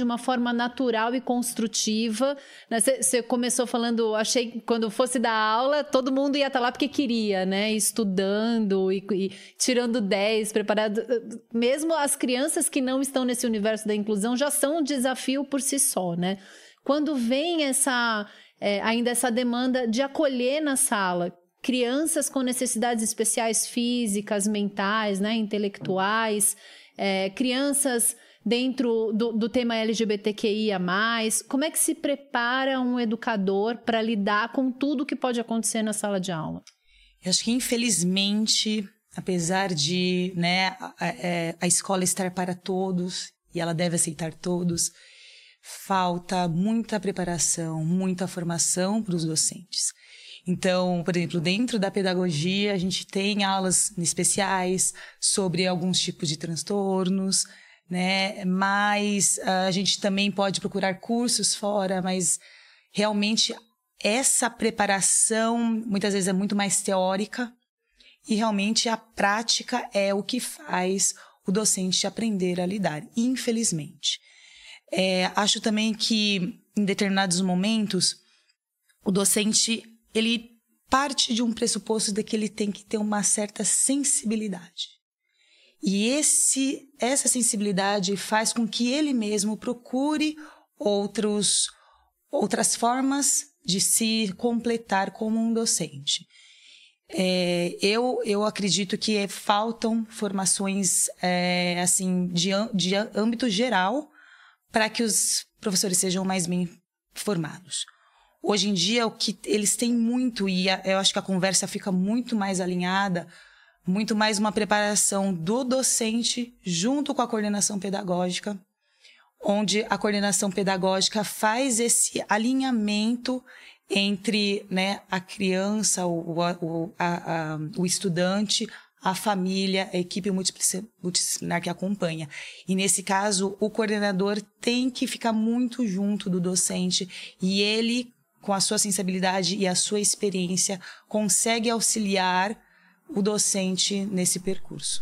de uma forma natural e construtiva. Você né? começou falando, achei que quando fosse dar aula, todo mundo ia estar lá porque queria, né? Estudando e, e tirando 10, preparado. Mesmo as crianças que não estão nesse universo da inclusão já são um desafio por si só, né? Quando vem essa é, ainda essa demanda de acolher na sala crianças com necessidades especiais físicas, mentais, né, intelectuais, é, crianças dentro do, do tema LGBTQIA. Como é que se prepara um educador para lidar com tudo que pode acontecer na sala de aula? Eu acho que, infelizmente, apesar de né, a, a, é, a escola estar para todos e ela deve aceitar todos, falta muita preparação, muita formação para os docentes. Então, por exemplo, dentro da pedagogia, a gente tem aulas especiais sobre alguns tipos de transtornos, né? Mas uh, a gente também pode procurar cursos fora, mas realmente essa preparação muitas vezes é muito mais teórica e realmente a prática é o que faz o docente aprender a lidar, infelizmente. É, acho também que em determinados momentos o docente ele parte de um pressuposto de que ele tem que ter uma certa sensibilidade. E esse, essa sensibilidade faz com que ele mesmo procure outros, outras formas de se completar como um docente. É, eu, eu acredito que faltam formações é, assim de, de âmbito geral para que os professores sejam mais bem formados. Hoje em dia, o que eles têm muito, e eu acho que a conversa fica muito mais alinhada muito mais uma preparação do docente junto com a coordenação pedagógica, onde a coordenação pedagógica faz esse alinhamento entre né, a criança, o, o, a, a, o estudante, a família, a equipe multidisciplinar que acompanha. E nesse caso, o coordenador tem que ficar muito junto do docente e ele, com a sua sensibilidade e a sua experiência, consegue auxiliar o docente nesse percurso.